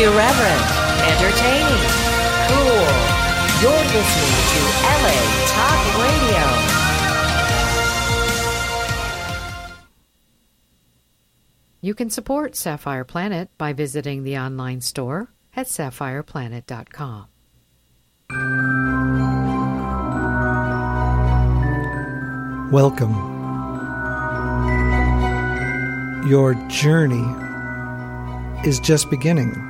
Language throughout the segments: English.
Irreverent, entertaining, cool. You're listening to LA Talk Radio. You can support Sapphire Planet by visiting the online store at sapphireplanet.com. Welcome. Your journey is just beginning.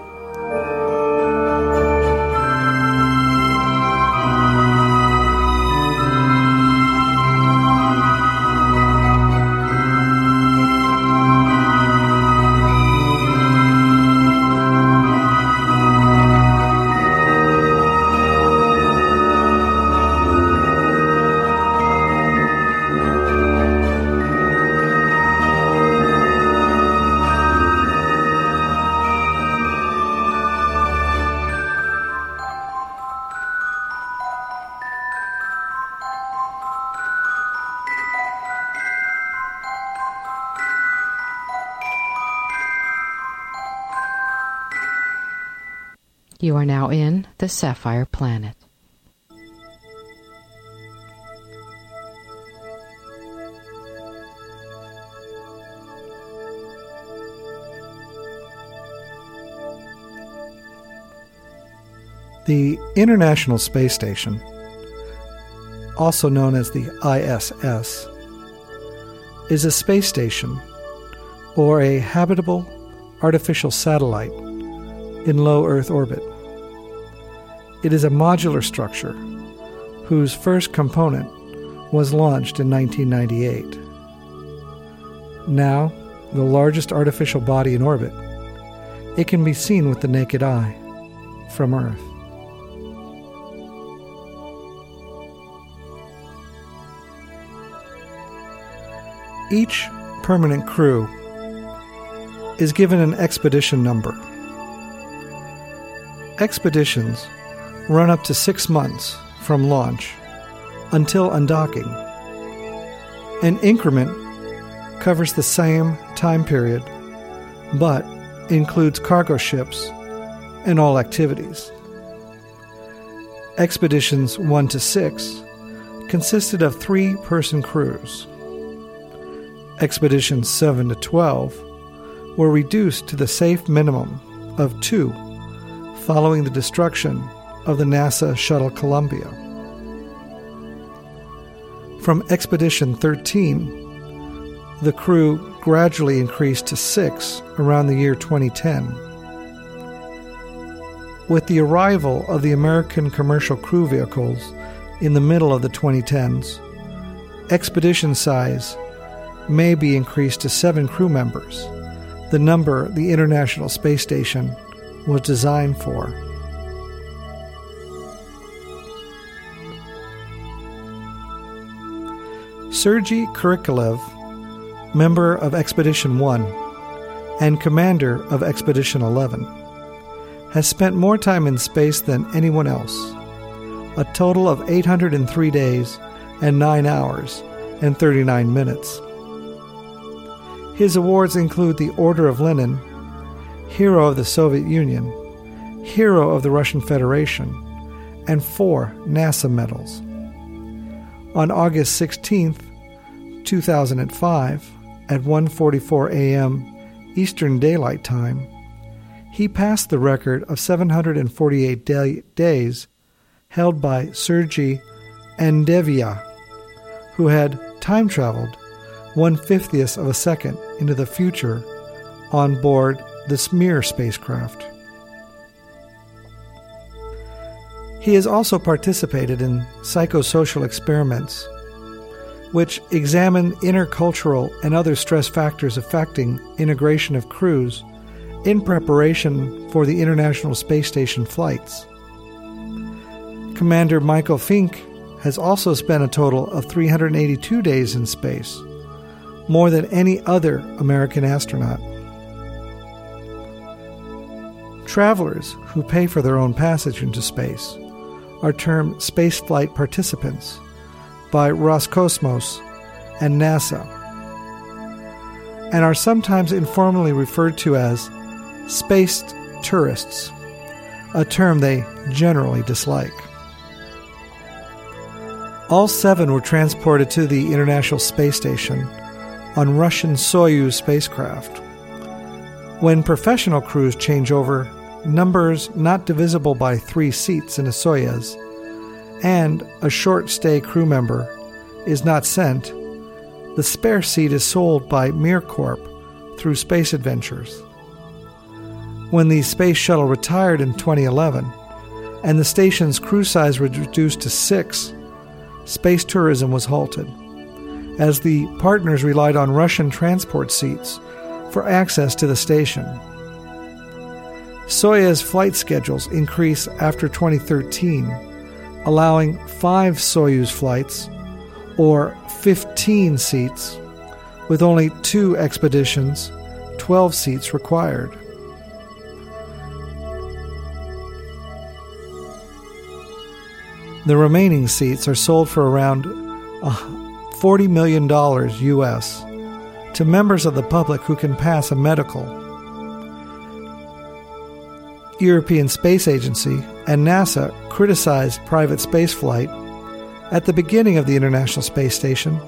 You are now in the Sapphire Planet. The International Space Station, also known as the ISS, is a space station or a habitable artificial satellite in low Earth orbit. It is a modular structure whose first component was launched in 1998. Now, the largest artificial body in orbit, it can be seen with the naked eye from Earth. Each permanent crew is given an expedition number. Expeditions run up to six months from launch until undocking. An increment covers the same time period but includes cargo ships and all activities. Expeditions 1 to 6 consisted of three person crews. Expeditions 7 to 12 were reduced to the safe minimum of two following the destruction of the NASA Shuttle Columbia. From Expedition 13, the crew gradually increased to six around the year 2010. With the arrival of the American commercial crew vehicles in the middle of the 2010s, expedition size may be increased to seven crew members, the number the International Space Station was designed for. Sergei Krikalev, member of Expedition 1 and commander of Expedition 11, has spent more time in space than anyone else a total of 803 days and 9 hours and 39 minutes. His awards include the Order of Lenin, Hero of the Soviet Union, Hero of the Russian Federation, and four NASA medals. On August 16, 2005, at 1:44 a.m. Eastern Daylight Time, he passed the record of 748 day- days held by Sergei Avdeyev, who had time traveled one fiftieth of a second into the future on board the Mir spacecraft. He has also participated in psychosocial experiments, which examine intercultural and other stress factors affecting integration of crews in preparation for the International Space Station flights. Commander Michael Fincke has also spent a total of 382 days in space, more than any other American astronaut. Travelers who pay for their own passage into space are termed spaceflight participants by Roscosmos and NASA, and are sometimes informally referred to as spaced tourists, a term they generally dislike. All seven were transported to the International Space Station on Russian Soyuz spacecraft. When professional crews change over, numbers not divisible by three seats in a Soyuz, and a short stay crew member is not sent, the spare seat is sold by MirCorp through Space Adventures. When the Space Shuttle retired in 2011 and the station's crew size was reduced to six, space tourism was halted, as the partners relied on Russian transport seats for access to the station. Soyuz flight schedules increase after 2013, allowing five Soyuz flights, or 15 seats, with only two expeditions, 12 seats required. The remaining seats are sold for around uh, $40 million US to members of the public who can pass a medical. European Space Agency and NASA criticized private spaceflight at the beginning of the International Space Station,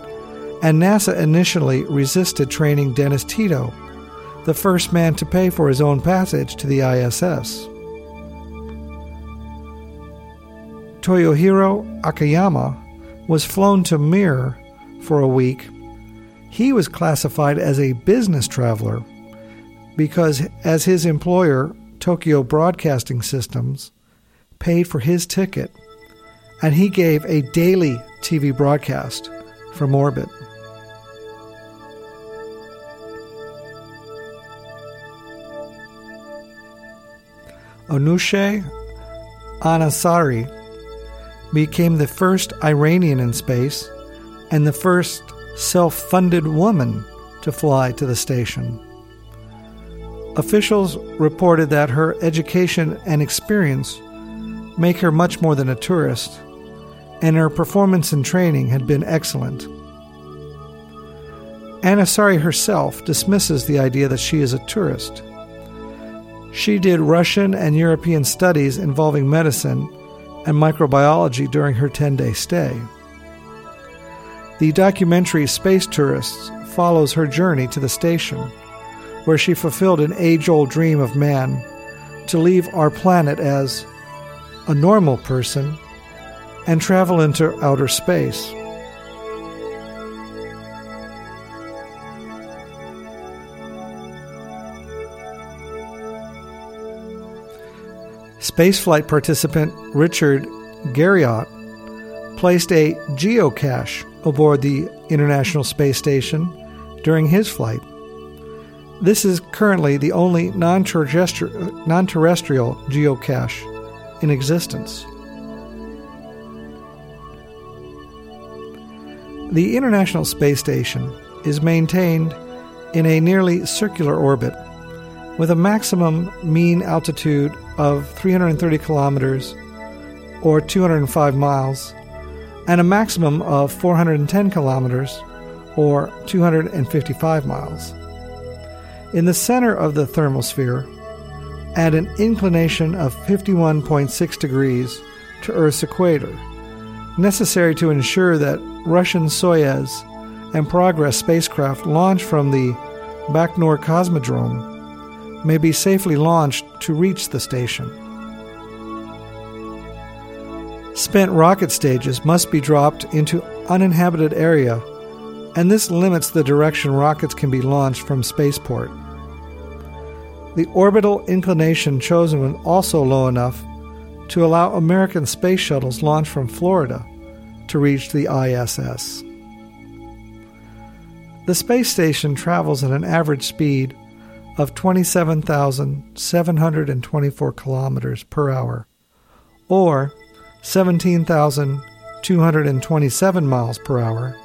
and NASA initially resisted training Dennis Tito, the first man to pay for his own passage to the ISS. Toyohiro Akiyama was flown to Mir for a week. He was classified as a business traveler because, as his employer, Tokyo Broadcasting Systems, paid for his ticket and he gave a daily TV broadcast from orbit. Anousheh Ansari became the first Iranian in space and the first self funded woman to fly to the station. Officials reported that her education and experience make her much more than a tourist, and her performance and training had been excellent. Ansari herself dismisses the idea that she is a tourist. She did Russian and European studies involving medicine and microbiology during her 10 day stay. The documentary Space Tourists follows her journey to the station, where she fulfilled an age old dream of man to leave our planet as a normal person and travel into outer space. Spaceflight participant Richard Garriott placed a geocache aboard the International Space Station during his flight. This is currently the only non terrestrial geocache in existence. The International Space Station is maintained in a nearly circular orbit with a maximum mean altitude of 330 kilometers or 205 miles and a maximum of 410 kilometers or 255 miles. In the center of the thermosphere, at an inclination of 51.6 degrees to Earth's equator, necessary to ensure that Russian Soyuz and Progress spacecraft launched from the Baikonur Cosmodrome may be safely launched to reach the station. Spent rocket stages must be dropped into uninhabited area, and this limits the direction rockets can be launched from spaceport. The orbital inclination chosen was also low enough to allow American space shuttles launched from Florida to reach the ISS. The space station travels at an average speed of 27,724 kilometers per hour, or 17,227 miles per hour,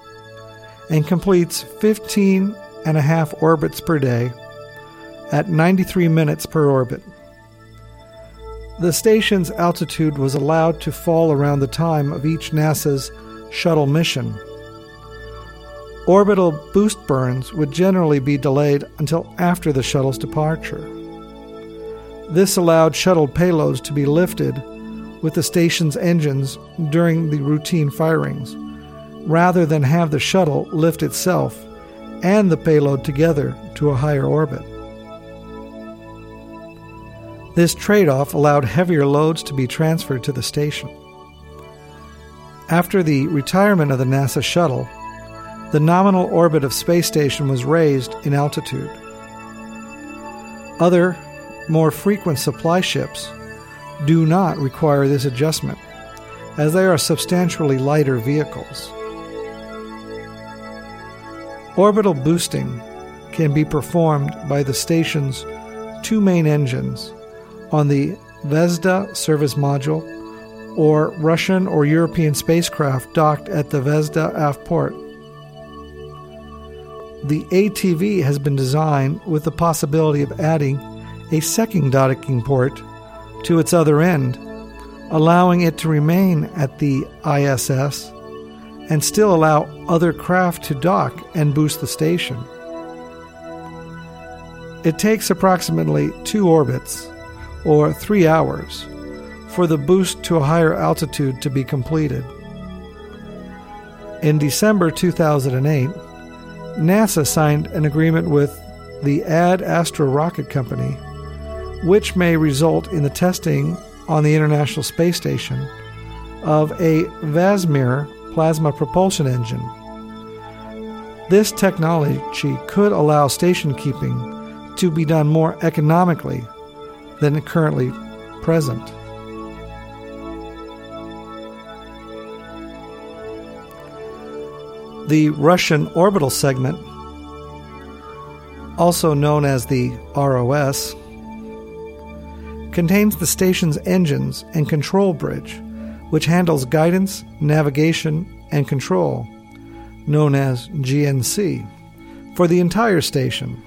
and completes 15 and a half orbits per day at 93 minutes per orbit. the station's altitude was allowed to fall around the time of each NASA's shuttle mission. Orbital boost burns would generally be delayed until after the shuttle's departure. This allowed shuttle payloads to be lifted with the station's engines during the routine firings, rather than have the shuttle lift itself and the payload together to a higher orbit. This trade off allowed heavier loads to be transferred to the station. After the retirement of the NASA shuttle, the nominal orbit of space station was raised in altitude. Other, more frequent supply ships do not require this adjustment, as they are substantially lighter vehicles. Orbital boosting can be performed by the station's two main engines on the Zvezda service module or Russian or European spacecraft docked at the Zvezda aft port. The ATV has been designed with the possibility of adding a second docking port to its other end, allowing it to remain at the ISS and still allow other craft to dock and boost the station. It takes approximately two orbits, or three hours, for the boost to a higher altitude to be completed. In December 2008, NASA signed an agreement with the Ad Astra Rocket Company, which may result in the testing on the International Space Station of a VASIMR plasma propulsion engine. This technology could allow station keeping to be done more economically than currently present. The Russian orbital segment, also known as the ROS, contains the station's engines and control bridge which handles guidance, navigation, and control, known as GNC, for the entire station.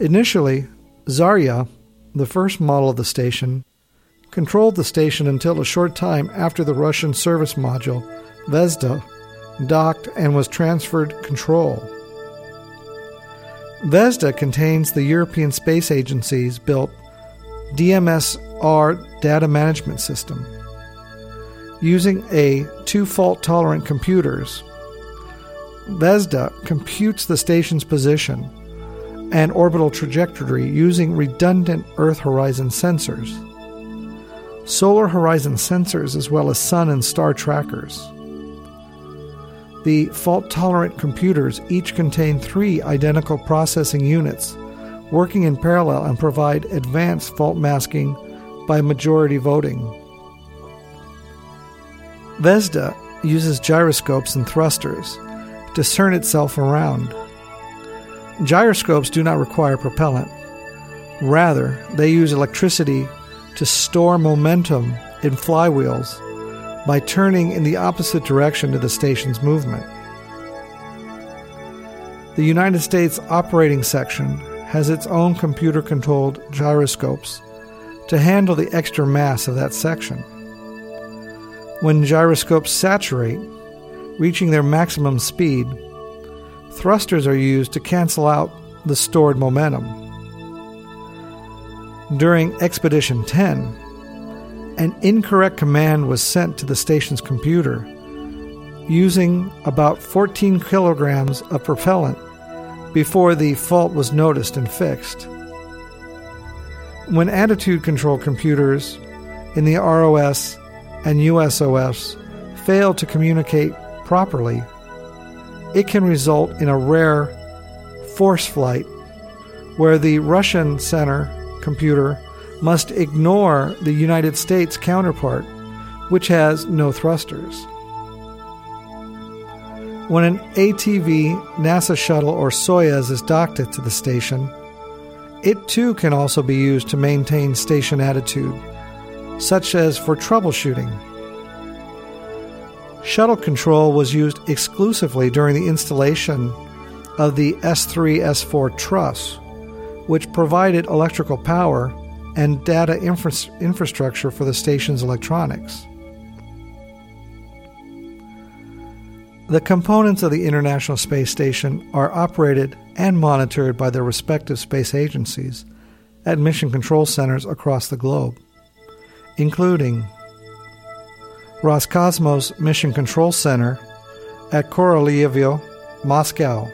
Initially, Zarya, the first model of the station, controlled the station until a short time after the Russian service module, Zvezda, docked and was transferred control. Zvezda contains the European Space Agency's built DMSR data management system using a two fault tolerant computers. Zvezda computes the station's position and orbital trajectory using redundant Earth horizon sensors, solar horizon sensors, as well as sun and star trackers. The fault tolerant computers each contain three identical processing units working in parallel and provide advanced fault masking by majority voting. Zvezda uses gyroscopes and thrusters to turn itself around. Gyroscopes do not require propellant. Rather, they use electricity to store momentum in flywheels by turning in the opposite direction to the station's movement. The United States Operating Section has its own computer controlled gyroscopes to handle the extra mass of that section. When gyroscopes saturate, reaching their maximum speed, thrusters are used to cancel out the stored momentum. During Expedition 10, an incorrect command was sent to the station's computer using about 14 kilograms of propellant before the fault was noticed and fixed. When attitude control computers in the ROS and USOS fail to communicate properly, it can result in a rare force flight where the Russian center computer must ignore the United States counterpart, which has no thrusters. When an ATV, NASA shuttle, or Soyuz is docked to the station, it too can also be used to maintain station attitude such as for troubleshooting. Shuttle control was used exclusively during the installation of the S3 S4 truss, which provided electrical power and data infra- infrastructure for the station's electronics. The components of the International Space Station are operated and monitored by their respective space agencies at mission control centers across the globe, including Roscosmos Mission Control Center at Korolyovyo, Moscow.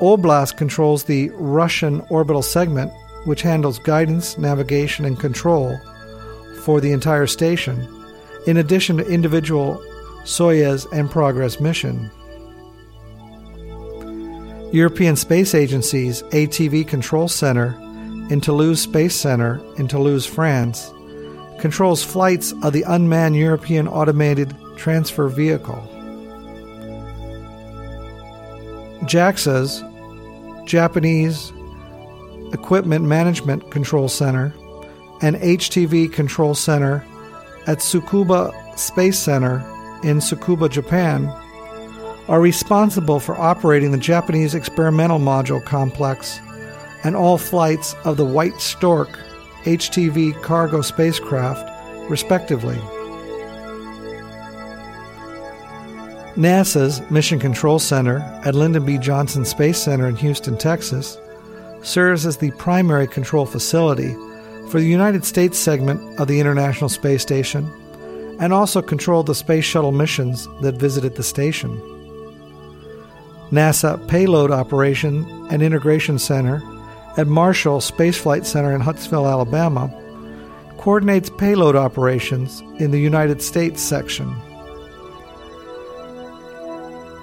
Oblast controls the Russian orbital segment, which handles guidance, navigation, and control for the entire station, in addition to individual Soyuz and Progress mission. European Space Agency's ATV Control Center in Toulouse Space Center in Toulouse, France, controls flights of the unmanned European Automated Transfer Vehicle. JAXA's Japanese Equipment Management Control Center and HTV Control Center at Tsukuba Space Center in Tsukuba, Japan, are responsible for operating the Japanese Experimental Module Complex and all flights of the White Stork HTV cargo spacecraft, respectively. NASA's Mission Control Center at Lyndon B. Johnson Space Center in Houston, Texas, serves as the primary control facility for the United States segment of the International Space Station and also controlled the Space Shuttle missions that visited the station. NASA Payload Operation and Integration Center at Marshall Space Flight Center in Huntsville, Alabama, coordinates payload operations in the United States section.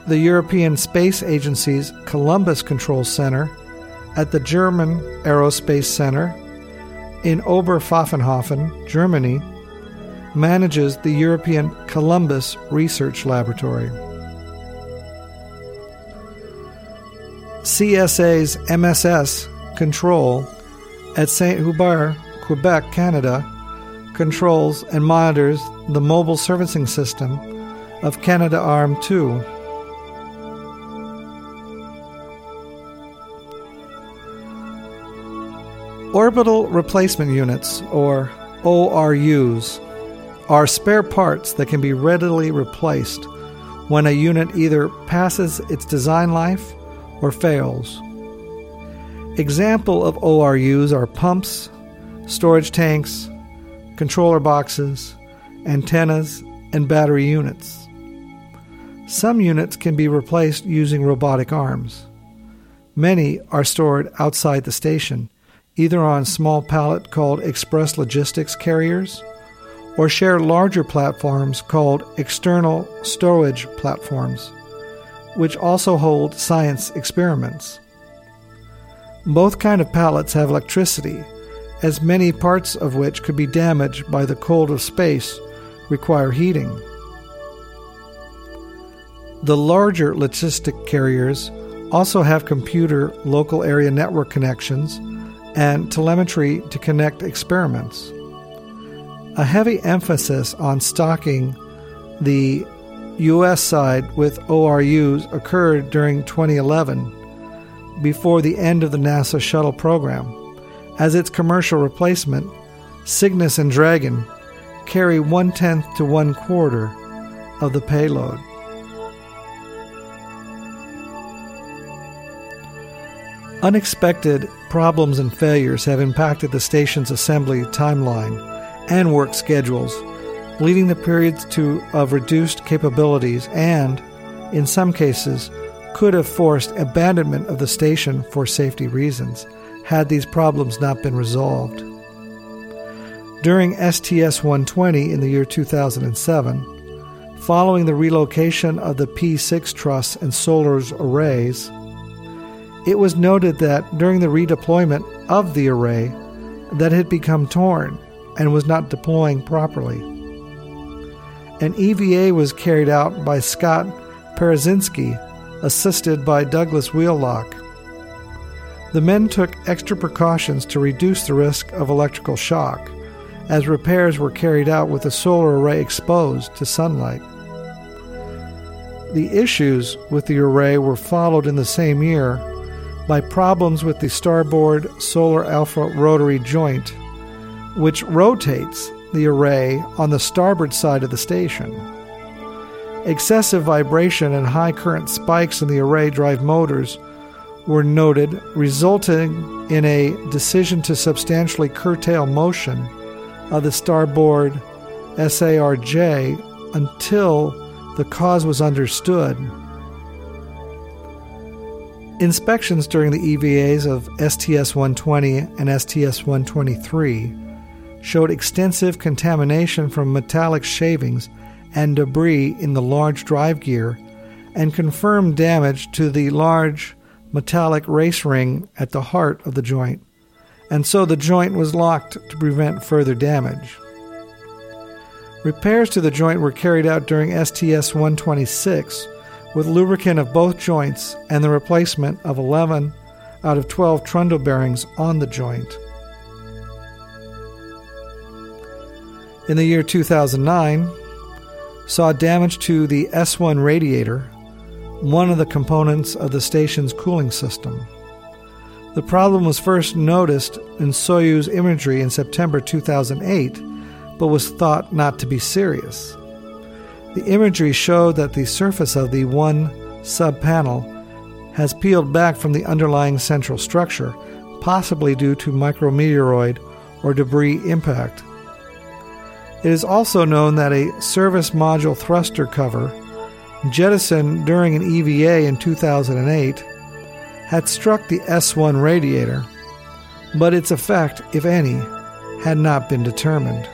The European Space Agency's Columbus Control Center at the German Aerospace Center in Oberpfaffenhofen, Germany, manages the European Columbus Research Laboratory. CSA's MSS Control at Saint Hubert, Quebec, Canada, controls and monitors the mobile servicing system of Canada Arm 2. Orbital Replacement Units, or ORUs, are spare parts that can be readily replaced when a unit either passes its design life or fails. Example of ORUs are pumps, storage tanks, controller boxes, antennas, and battery units. Some units can be replaced using robotic arms. Many are stored outside the station, either on small pallet called express logistics carriers or share larger platforms called external storage platforms, which also hold science experiments. Both kind of pallets have electricity, as many parts of which could be damaged by the cold of space require heating. The larger logistic carriers also have computer local area network connections and telemetry to connect experiments. A heavy emphasis on stocking the U.S. side with ORUs occurred during 2011 before the end of the NASA shuttle program, as its commercial replacement, Cygnus and Dragon, carry one tenth to one quarter of the payload. Unexpected problems and failures have impacted the station's assembly timeline and work schedules, leading the periods to of reduced capabilities and, in some cases, could have forced abandonment of the station for safety reasons had these problems not been resolved. During STS 120 in the year 2007, following the relocation of the P6 truss and solar arrays, it was noted that during the redeployment of the array that it had become torn and was not deploying properly. An EVA was carried out by Scott Parazynski assisted by Douglas Wheelock. The men took extra precautions to reduce the risk of electrical shock, as repairs were carried out with the solar array exposed to sunlight. The issues with the array were followed in the same year by problems with the starboard solar alpha rotary joint, which rotates the array on the starboard side of the station. Excessive vibration and high current spikes in the array drive motors were noted, resulting in a decision to substantially curtail motion of the starboard SARJ until the cause was understood. Inspections during the EVAs of STS 120 and STS 123 showed extensive contamination from metallic shavings and debris in the large drive gear and confirmed damage to the large metallic race ring at the heart of the joint, and so the joint was locked to prevent further damage. Repairs to the joint were carried out during STS 126 with lubricant of both joints and the replacement of 11 out of 12 trundle bearings on the joint. In the year 2009, saw damage to the S1 radiator, one of the components of the station's cooling system. The problem was first noticed in Soyuz imagery in September 2008 but was thought not to be serious. The imagery showed that the surface of the one sub panel has peeled back from the underlying central structure, possibly due to micrometeoroid or debris impact. It is also known that a service module thruster cover, jettisoned during an EVA in 2008, had struck the S1 radiator, but its effect, if any, had not been determined.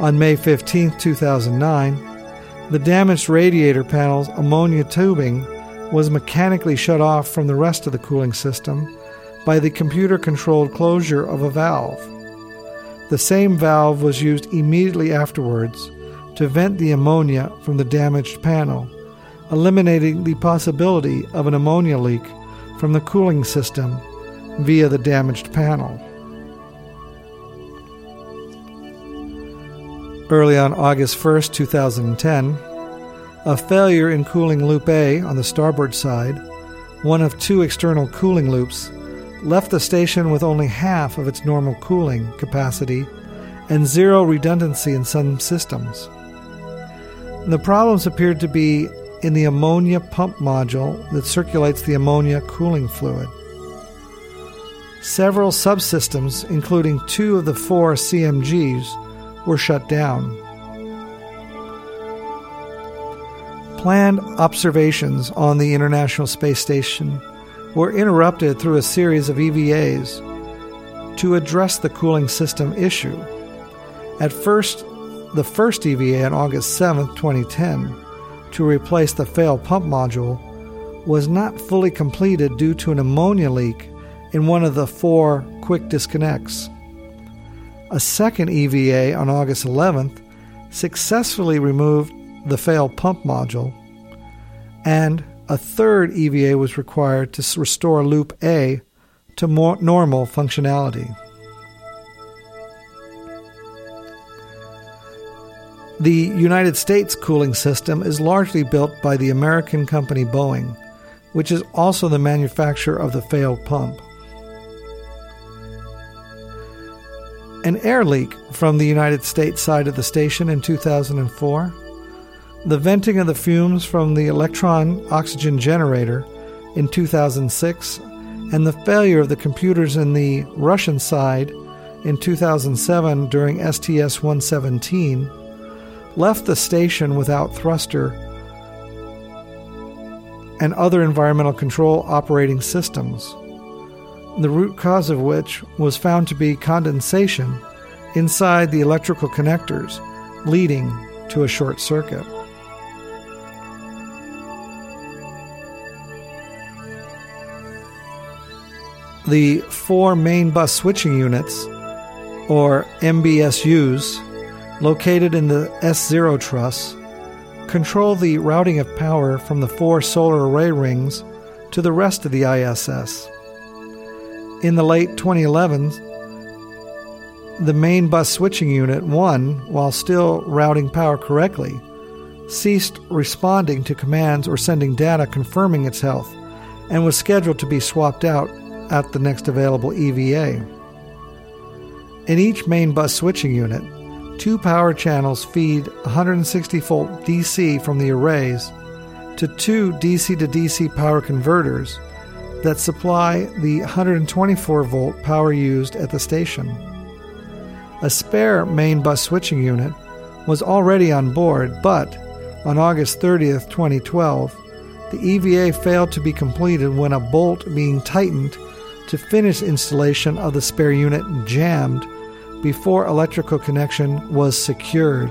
On May 15, 2009, the damaged radiator panel's ammonia tubing was mechanically shut off from the rest of the cooling system by the computer controlled closure of a valve. The same valve was used immediately afterwards to vent the ammonia from the damaged panel, eliminating the possibility of an ammonia leak from the cooling system via the damaged panel. Early on August 1, 2010, a failure in cooling loop A on the starboard side, one of two external cooling loops, left the station with only half of its normal cooling capacity and zero redundancy in some systems. The problems appeared to be in the ammonia pump module that circulates the ammonia cooling fluid. Several subsystems, including two of the four CMGs, were shut down. Planned observations on the International Space Station were interrupted through a series of EVAs to address the cooling system issue. At first, the first EVA on August 7, 2010, to replace the failed pump module was not fully completed due to an ammonia leak in one of the four quick disconnects. A second EVA on August 11th successfully removed the failed pump module, and a third EVA was required to restore loop A to more normal functionality. The United States cooling system is largely built by the American company Boeing, which is also the manufacturer of the failed pump. an air leak from the United States side of the station in 2004, the venting of the fumes from the Electron oxygen generator in 2006, and the failure of the computers in the Russian side in 2007 during STS 117 left the station without thruster and other environmental control operating systems the root cause of which was found to be condensation inside the electrical connectors, leading to a short circuit. The four main bus switching units, or MBSUs, located in the S0 truss, control the routing of power from the four solar array rings to the rest of the ISS. In the late 2011s, the main bus switching unit 1, while still routing power correctly, ceased responding to commands or sending data confirming its health and was scheduled to be swapped out at the next available EVA. In each main bus switching unit, two power channels feed 160 volt DC from the arrays to two DC to DC power converters that supply the 124 volt power used at the station. A spare main bus switching unit was already on board, but on August 30th, 2012, the EVA failed to be completed when a bolt being tightened to finish installation of the spare unit jammed before electrical connection was secured.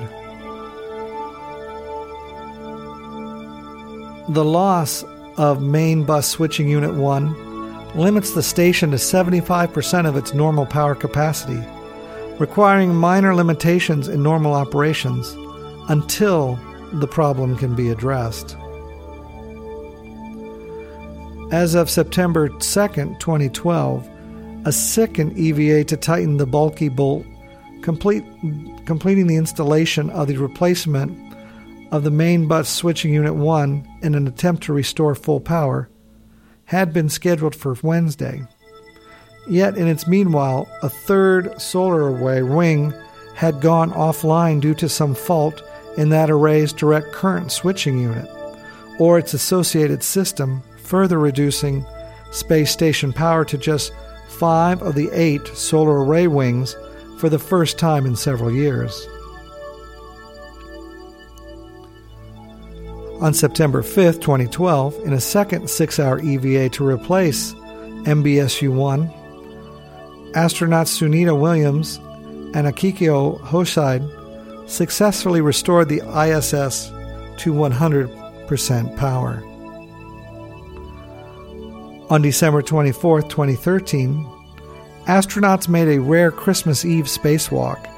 The loss of main bus switching unit 1 limits the station to 75% of its normal power capacity, requiring minor limitations in normal operations until the problem can be addressed. As of September 2, 2012, a second EVA to tighten the bulky bolt, complete, completing the installation of the replacement of the main bus switching unit 1 in an attempt to restore full power, had been scheduled for Wednesday. Yet, in its meanwhile, a third solar array wing had gone offline due to some fault in that array's direct current switching unit, or its associated system, further reducing space station power to just five of the eight solar array wings for the first time in several years. On September 5, 2012, in a second six hour EVA to replace MBSU 1, astronauts Sunita Williams and Akiko Hoshide successfully restored the ISS to 100% power. On December 24, 2013, astronauts made a rare Christmas Eve spacewalk,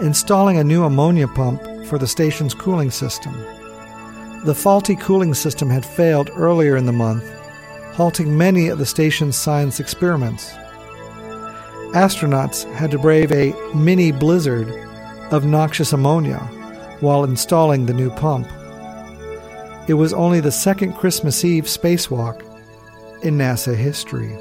installing a new ammonia pump for the station's cooling system. The faulty cooling system had failed earlier in the month, halting many of the station's science experiments. Astronauts had to brave a mini blizzard of noxious ammonia while installing the new pump. It was only the second Christmas Eve spacewalk in NASA history.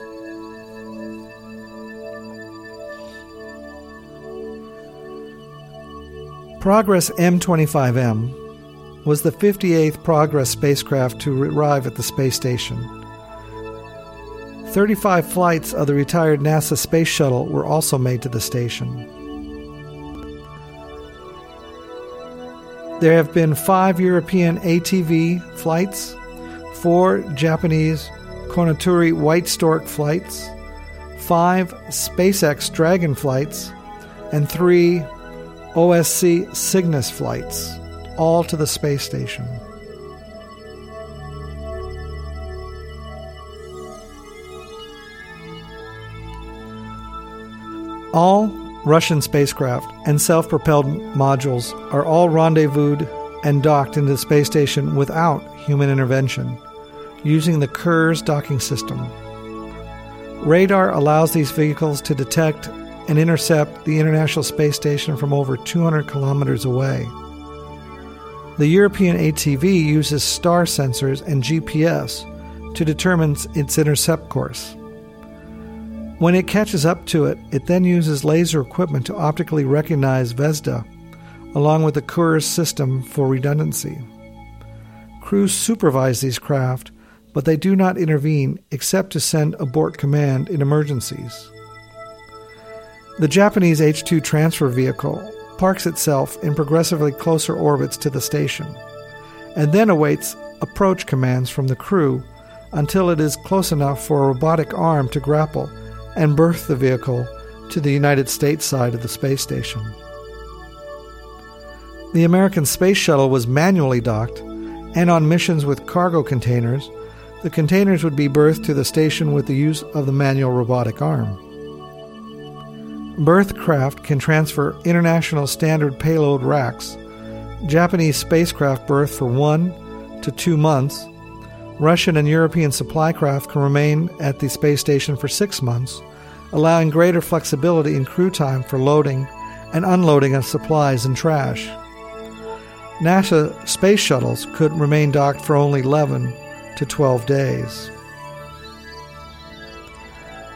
Progress M25M was the 58th Progress spacecraft to arrive at the space station. 35 flights of the retired NASA Space Shuttle were also made to the station. There have been five European ATV flights, four Japanese Kounotori White Stork flights, five SpaceX Dragon flights, and three OSC Cygnus flights all to the space station. All Russian spacecraft and self propelled modules are all rendezvoused and docked into the space station without human intervention, using the Kurs docking system. Radar allows these vehicles to detect and intercept the International Space Station from over 200 kilometers away. The European ATV uses star sensors and GPS to determine its intercept course. When it catches up to it, it then uses laser equipment to optically recognize Zvezda, along with the Kurs system for redundancy. Crews supervise these craft, but they do not intervene except to send abort command in emergencies. The Japanese H 2 transfer vehicle parks itself in progressively closer orbits to the station, and then awaits approach commands from the crew until it is close enough for a robotic arm to grapple and berth the vehicle to the United States side of the space station. The American Space Shuttle was manually docked, and on missions with cargo containers, the containers would be berthed to the station with the use of the manual robotic arm. Berth craft can transfer international standard payload racks. Japanese spacecraft berth for one to two months. Russian and European supply craft can remain at the space station for six months, allowing greater flexibility in crew time for loading and unloading of supplies and trash. NASA space shuttles could remain docked for only 11 to 12 days.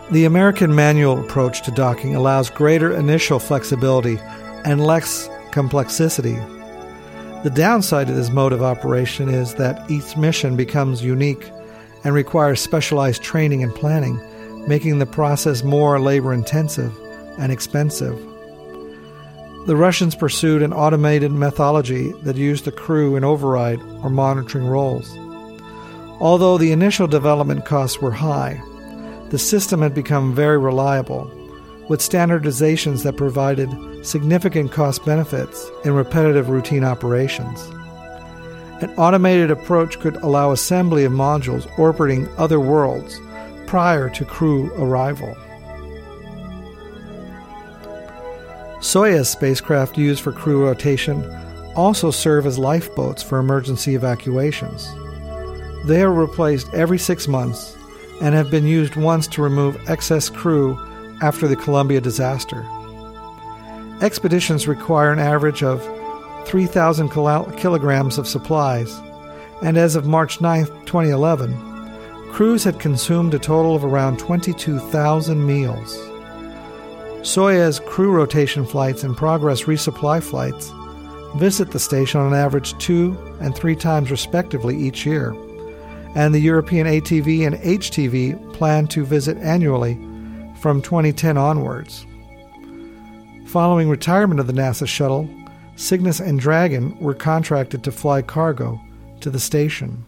The American manual approach to docking allows greater initial flexibility and less complexity. The downside to this mode of operation is that each mission becomes unique and requires specialized training and planning, making the process more labor intensive and expensive. The Russians pursued an automated methodology that used the crew in override or monitoring roles. Although the initial development costs were high, the system had become very reliable, with standardizations that provided significant cost benefits in repetitive routine operations. An automated approach could allow assembly of modules orbiting other worlds prior to crew arrival. Soyuz spacecraft used for crew rotation also serve as lifeboats for emergency evacuations. They are replaced every six months and have been used once to remove excess crew after the Columbia disaster. Expeditions require an average of 3,000 kilograms of supplies, and as of March 9, 2011, crews had consumed a total of around 22,000 meals. Soyuz crew rotation flights and Progress resupply flights visit the station on average two and three times respectively each year, and the European ATV and HTV plan to visit annually from 2010 onwards. Following retirement of the NASA shuttle, Cygnus and Dragon were contracted to fly cargo to the station.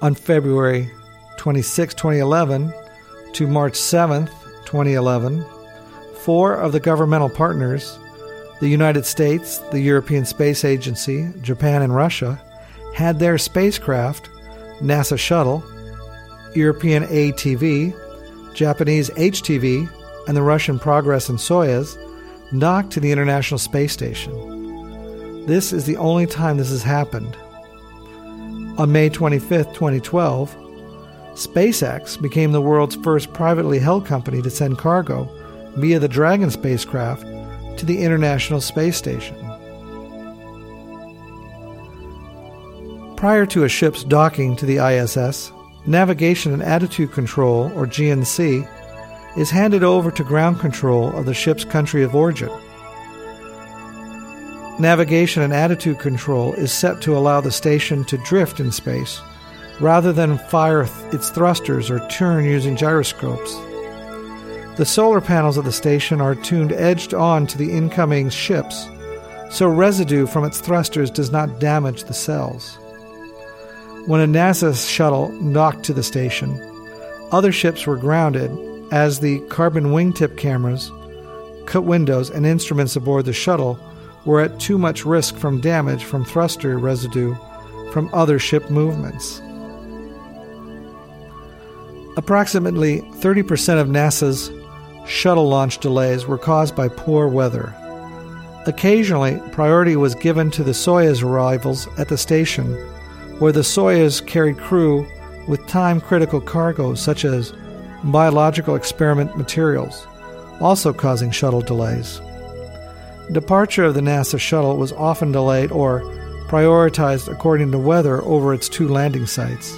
On February 26, 2011, to March 7, 2011, four of the governmental partners, the United States, the European Space Agency, Japan, and Russia, had their spacecraft, NASA Shuttle, European ATV, Japanese HTV, and the Russian Progress and Soyuz docked to the International Space Station. This is the only time this has happened. On May 25, 2012, SpaceX became the world's first privately held company to send cargo via the Dragon spacecraft to the International Space Station. Prior to a ship's docking to the ISS, Navigation and Attitude Control, or GNC, is handed over to ground control of the ship's country of origin. Navigation and attitude control is set to allow the station to drift in space rather than fire its thrusters or turn using gyroscopes. The solar panels of the station are tuned edged on to the incoming ships, so residue from its thrusters does not damage the cells. When a NASA shuttle docked to the station, other ships were grounded as the carbon wingtip cameras, cut windows, and instruments aboard the shuttle were at too much risk from damage from thruster residue from other ship movements. Approximately 30% of NASA's shuttle launch delays were caused by poor weather. Occasionally, priority was given to the Soyuz arrivals at the station, where the Soyuz carried crew with time critical cargo such as biological experiment materials, also causing shuttle delays. Departure of the NASA shuttle was often delayed or prioritized according to weather over its two landing sites.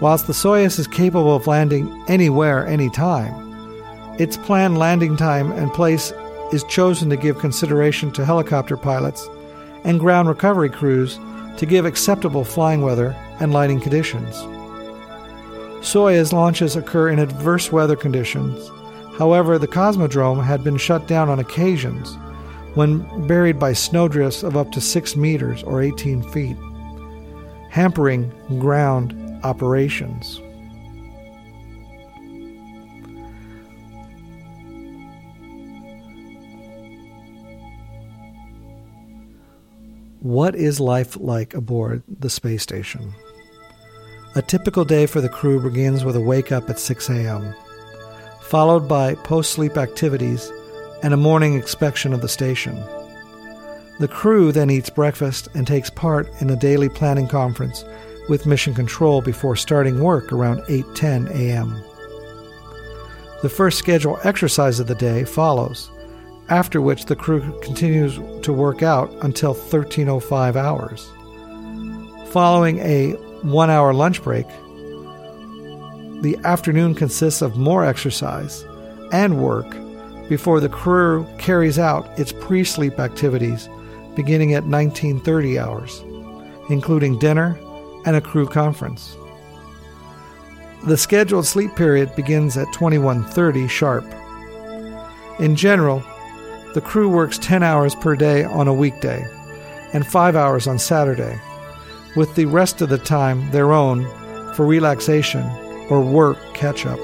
Whilst the Soyuz is capable of landing anywhere, anytime, its planned landing time and place is chosen to give consideration to helicopter pilots and ground recovery crews to give acceptable flying weather and lighting conditions. Soyuz launches occur in adverse weather conditions. However, the Cosmodrome had been shut down on occasions when buried by snowdrifts of up to 6 meters or 18 feet, hampering ground operations. What is life like aboard the space station? A typical day for the crew begins with a wake up at 6 a.m., followed by post sleep activities and a morning inspection of the station. The crew then eats breakfast and takes part in a daily planning conference with Mission Control before starting work around 8:10 a.m. The first scheduled exercise of the day follows, after which the crew continues to work out until 13:05 hours. Following a 1-hour lunch break, the afternoon consists of more exercise and work before the crew carries out its pre sleep activities beginning at 1930 hours, including dinner and a crew conference. The scheduled sleep period begins at 21:30 sharp. In general, the crew works 10 hours per day on a weekday and 5 hours on Saturday, with the rest of the time their own for relaxation or work catch up.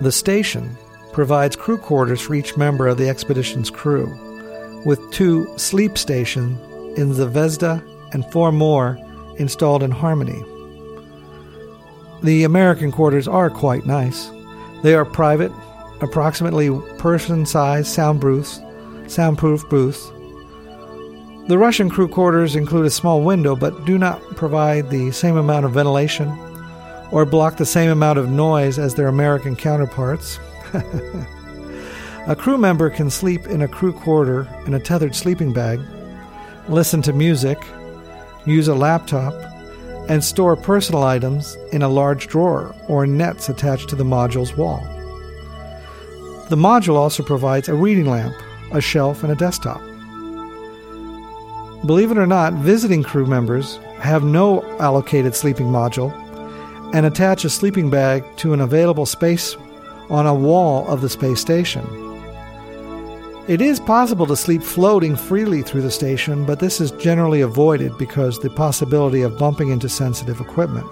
The station provides crew quarters for each member of the expedition's crew, with two sleep stations in the Zvezda and four more installed in Harmony. The American quarters are quite nice. They are private, approximately person-sized soundproofs, soundproof booths. The Russian crew quarters include a small window but do not provide the same amount of ventilation or block the same amount of noise as their American counterparts. a crew member can sleep in a crew quarter in a tethered sleeping bag, listen to music, use a laptop, and store personal items in a large drawer or nets attached to the module's wall. The module also provides a reading lamp, a shelf, and a desktop. Believe it or not, visiting crew members have no allocated sleeping module and attach a sleeping bag to an available space on a wall of the space station. It is possible to sleep floating freely through the station, but this is generally avoided because the possibility of bumping into sensitive equipment.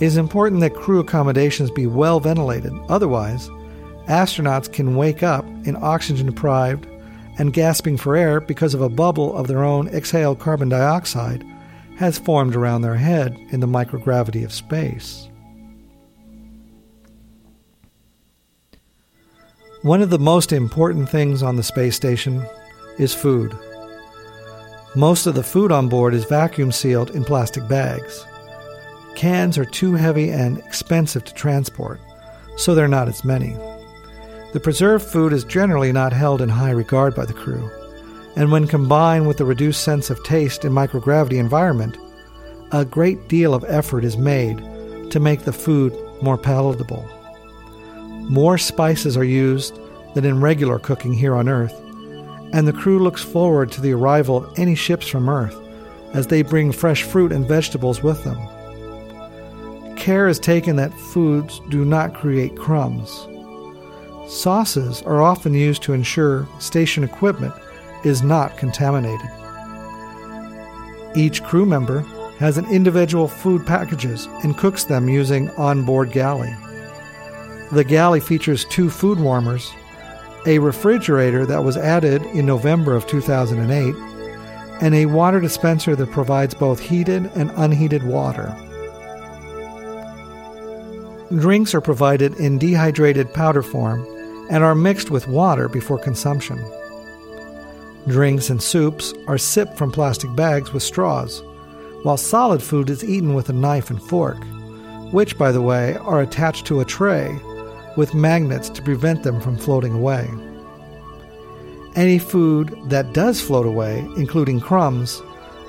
It is important that crew accommodations be well ventilated, otherwise, astronauts can wake up in oxygen deprived and gasping for air because of a bubble of their own exhaled carbon dioxide has formed around their head in the microgravity of space. One of the most important things on the space station is food. Most of the food on board is vacuum sealed in plastic bags. Cans are too heavy and expensive to transport, so there are not as many. The preserved food is generally not held in high regard by the crew and when combined with the reduced sense of taste in microgravity environment, a great deal of effort is made to make the food more palatable. More spices are used than in regular cooking here on Earth, and the crew looks forward to the arrival of any ships from Earth as they bring fresh fruit and vegetables with them. Care is taken that foods do not create crumbs. Sauces are often used to ensure station equipment is not contaminated. Each crew member has an individual food packages and cooks them using onboard galley. The galley features two food warmers, a refrigerator that was added in November of 2008, and a water dispenser that provides both heated and unheated water. Drinks are provided in dehydrated powder form and are mixed with water before consumption. Drinks and soups are sipped from plastic bags with straws, while solid food is eaten with a knife and fork, which, by the way, are attached to a tray with magnets to prevent them from floating away. Any food that does float away, including crumbs,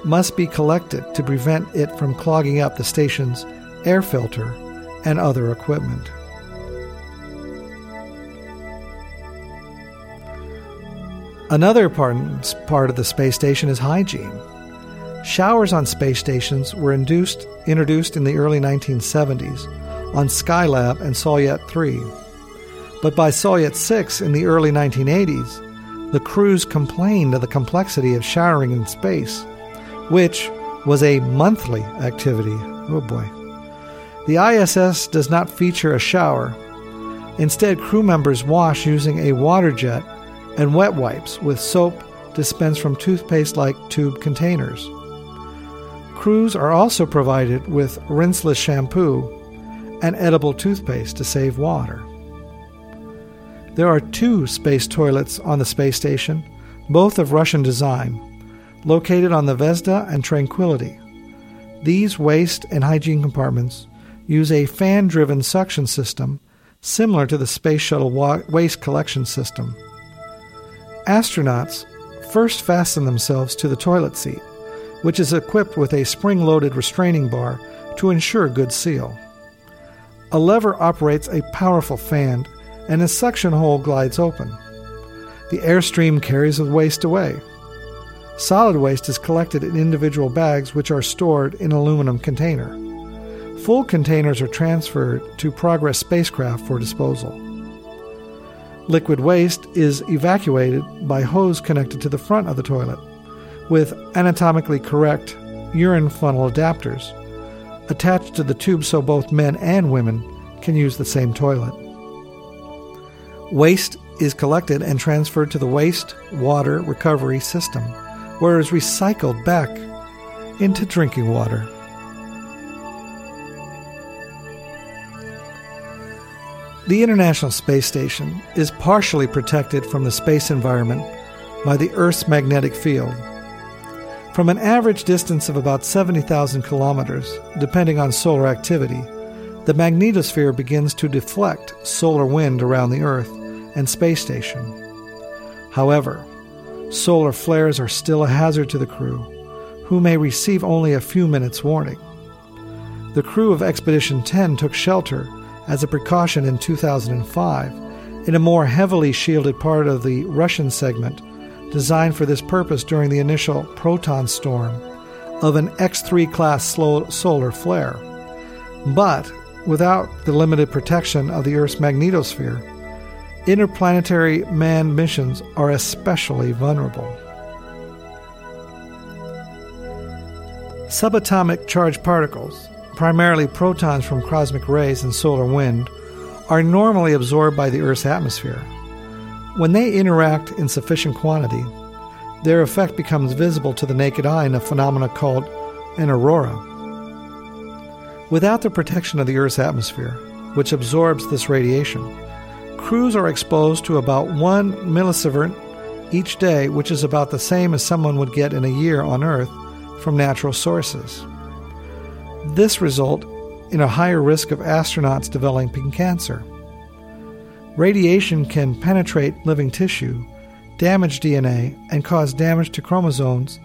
must be collected to prevent it from clogging up the station's air filter and other equipment. Another part, of the space station is hygiene. Showers on space stations were induced, introduced in the early 1970s on Skylab and Salyut 3. But by Salyut 6 in the early 1980s, the crews complained of the complexity of showering in space, which was a monthly activity. Oh boy. The ISS does not feature a shower. Instead, crew members wash using a water jet and wet wipes with soap dispensed from toothpaste like tube containers. Crews are also provided with rinseless shampoo and edible toothpaste to save water. There are two space toilets on the space station, both of Russian design, located on the Zvezda and Tranquility. These waste and hygiene compartments use a fan driven suction system similar to the Space Shuttle wa- waste collection system. Astronauts first fasten themselves to the toilet seat, which is equipped with a spring loaded restraining bar to ensure good seal. A lever operates a powerful fan, and a suction hole glides open. The airstream carries the waste away. Solid waste is collected in individual bags which are stored in an aluminum container. Full containers are transferred to Progress spacecraft for disposal. Liquid waste is evacuated by hose connected to the front of the toilet with anatomically correct urine funnel adapters attached to the tube so both men and women can use the same toilet. Waste is collected and transferred to the waste water recovery system, where it is recycled back into drinking water. The International Space Station is partially protected from the space environment by the Earth's magnetic field. From an average distance of about 70,000 kilometers, depending on solar activity, the magnetosphere begins to deflect solar wind around the Earth and space station. However, solar flares are still a hazard to the crew, who may receive only a few minutes' warning. The crew of Expedition 10 took shelter as a precaution in 2005 in a more heavily shielded part of the Russian segment designed for this purpose during the initial proton storm of an X3 class solar flare. But without the limited protection of the Earth's magnetosphere, interplanetary manned missions are especially vulnerable. Subatomic charged particles, primarily protons from cosmic rays and solar wind, are normally absorbed by the Earth's atmosphere. When they interact in sufficient quantity, their effect becomes visible to the naked eye in a phenomenon called an aurora. Without the protection of the Earth's atmosphere, which absorbs this radiation, crews are exposed to about one millisievert each day, which is about the same as someone would get in a year on Earth from natural sources. This result in a higher risk of astronauts developing cancer. Radiation can penetrate living tissue, damage DNA, and cause damage to chromosomes.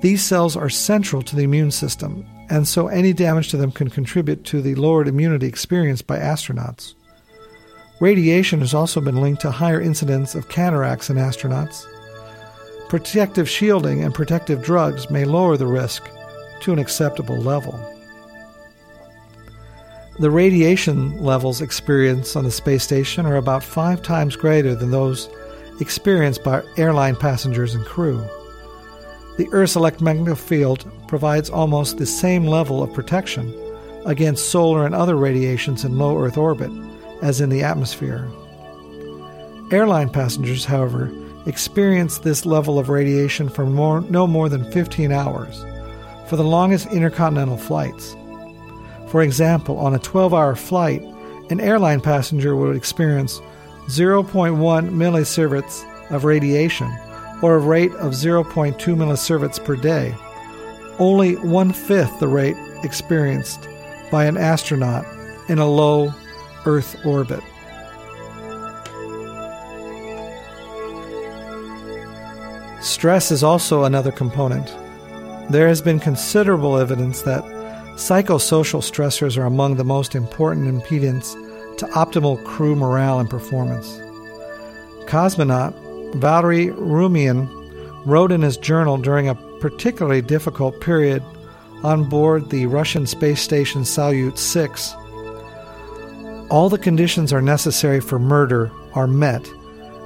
These cells are central to the immune system and so any damage to them can contribute to the lowered immunity experienced by astronauts. Radiation has also been linked to higher incidence of cataracts in astronauts. Protective shielding and protective drugs may lower the risk to an acceptable level. The radiation levels experienced on the space station are about five times greater than those experienced by airline passengers and crew. The Earth's electromagnetic field provides almost the same level of protection against solar and other radiations in low Earth orbit as in the atmosphere. Airline passengers, however, experience this level of radiation for more, no more than 15 hours for the longest intercontinental flights. For example, on a 12 hour flight, an airline passenger would experience 0.1 millisieverts of radiation or a rate of 0.2 millisieverts per day, only one fifth the rate experienced by an astronaut in a low Earth orbit. Stress is also another component. There has been considerable evidence that psychosocial stressors are among the most important impediments to optimal crew morale and performance. Cosmonaut Valery Ryumin wrote in his journal during a particularly difficult period on board the Russian space station Salyut 6. All the conditions are necessary for murder are met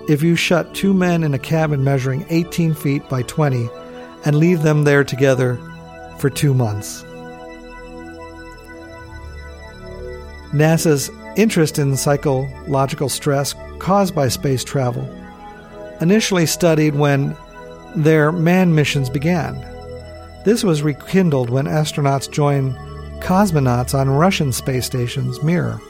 if you shut two men in a cabin measuring 18 feet by 20 and leave them there together for two months. NASA's interest in psychological stress caused by space travel initially studied when their manned missions began. This was rekindled when astronauts joined cosmonauts on Russian space stations Mir.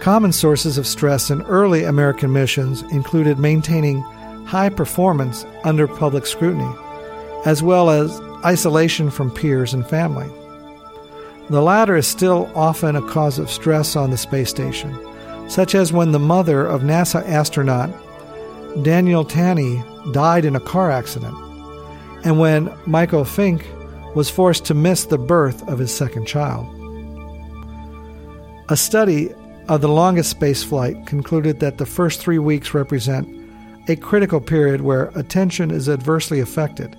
Common sources of stress in early American missions included maintaining high performance under public scrutiny, as well as isolation from peers and family. The latter is still often a cause of stress on the space station, such as when the mother of NASA astronaut Daniel Tani died in a car accident, and when Michael Fincke was forced to miss the birth of his second child. A study of the longest space flight concluded that the first three weeks represent a critical period where attention is adversely affected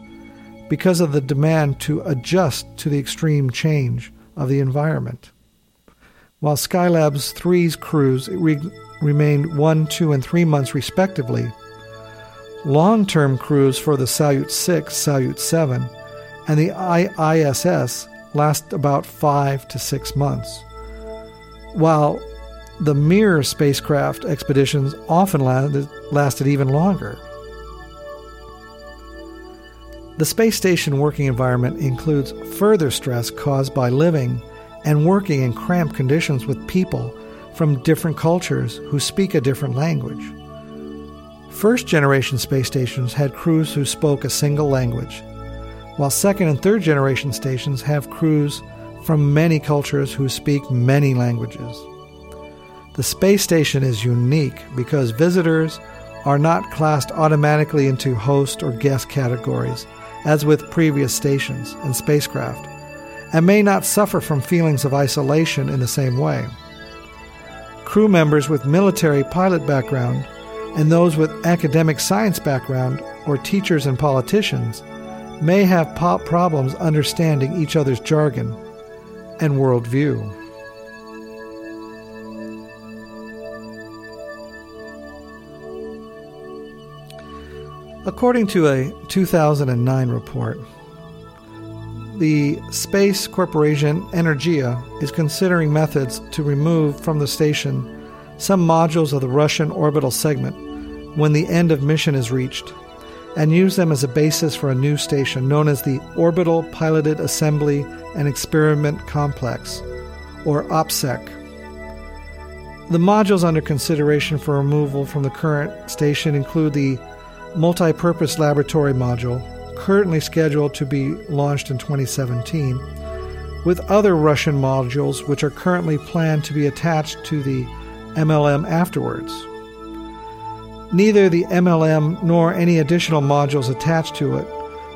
because of the demand to adjust to the extreme change of the environment. While Skylab's three's crews re- remained one, two, and three months respectively, long term crews for the Salyut 6, Salyut 7, and the ISS last about five to six months, while the Mir spacecraft expeditions often lasted, lasted even longer. The space station working environment includes further stress caused by living and working in cramped conditions with people from different cultures who speak a different language. First generation space stations had crews who spoke a single language, while second and third generation stations have crews from many cultures who speak many languages. The space station is unique because visitors are not classed automatically into host or guest categories, as with previous stations and spacecraft, and may not suffer from feelings of isolation in the same way. Crew members with military pilot background and those with academic science background or teachers and politicians may have pop problems understanding each other's jargon and worldview. According to a 2009 report, the Space Corporation Energia is considering methods to remove from the station some modules of the Russian orbital segment when the end of mission is reached and use them as a basis for a new station known as the Orbital Piloted Assembly and Experiment Complex, or OPSEK. The modules under consideration for removal from the current station include the Multi-Purpose Laboratory Module, currently scheduled to be launched in 2017, with other Russian modules which are currently planned to be attached to the MLM afterwards. Neither the MLM nor any additional modules attached to it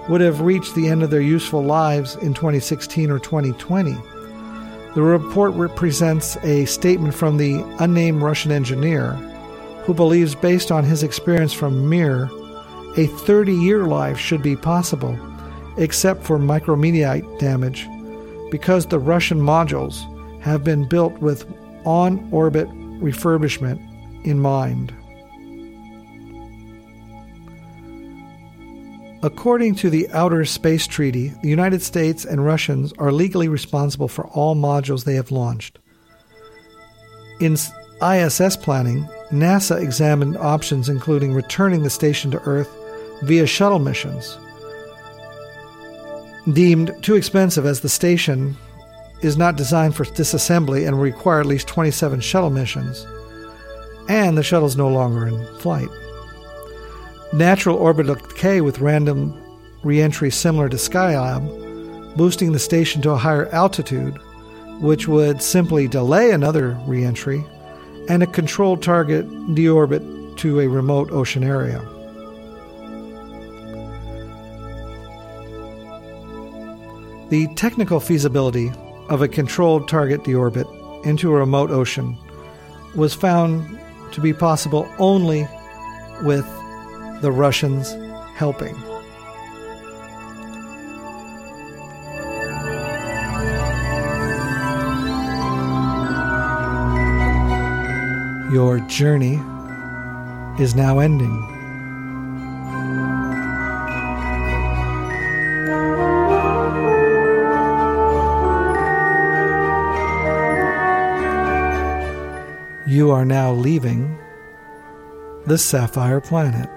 would have reached the end of their useful lives in 2016 or 2020. The report represents a statement from the unnamed Russian engineer who believes, based on his experience from Mir, a 30 year life should be possible, except for micrometeorite damage, because the Russian modules have been built with on orbit refurbishment in mind. According to the Outer Space Treaty, the United States and Russians are legally responsible for all modules they have launched. In ISS planning, NASA examined options including returning the station to Earth via shuttle missions. Deemed too expensive as the station is not designed for disassembly and require at least 27 shuttle missions, and the shuttle is no longer in flight. Natural orbital decay with random reentry similar to Skylab, boosting the station to a higher altitude, which would simply delay another reentry, and a controlled target deorbit to a remote ocean area. The technical feasibility of a controlled target deorbit into a remote ocean was found to be possible only with the Russians helping. Your journey is now ending. You are now leaving the Sapphire Planet.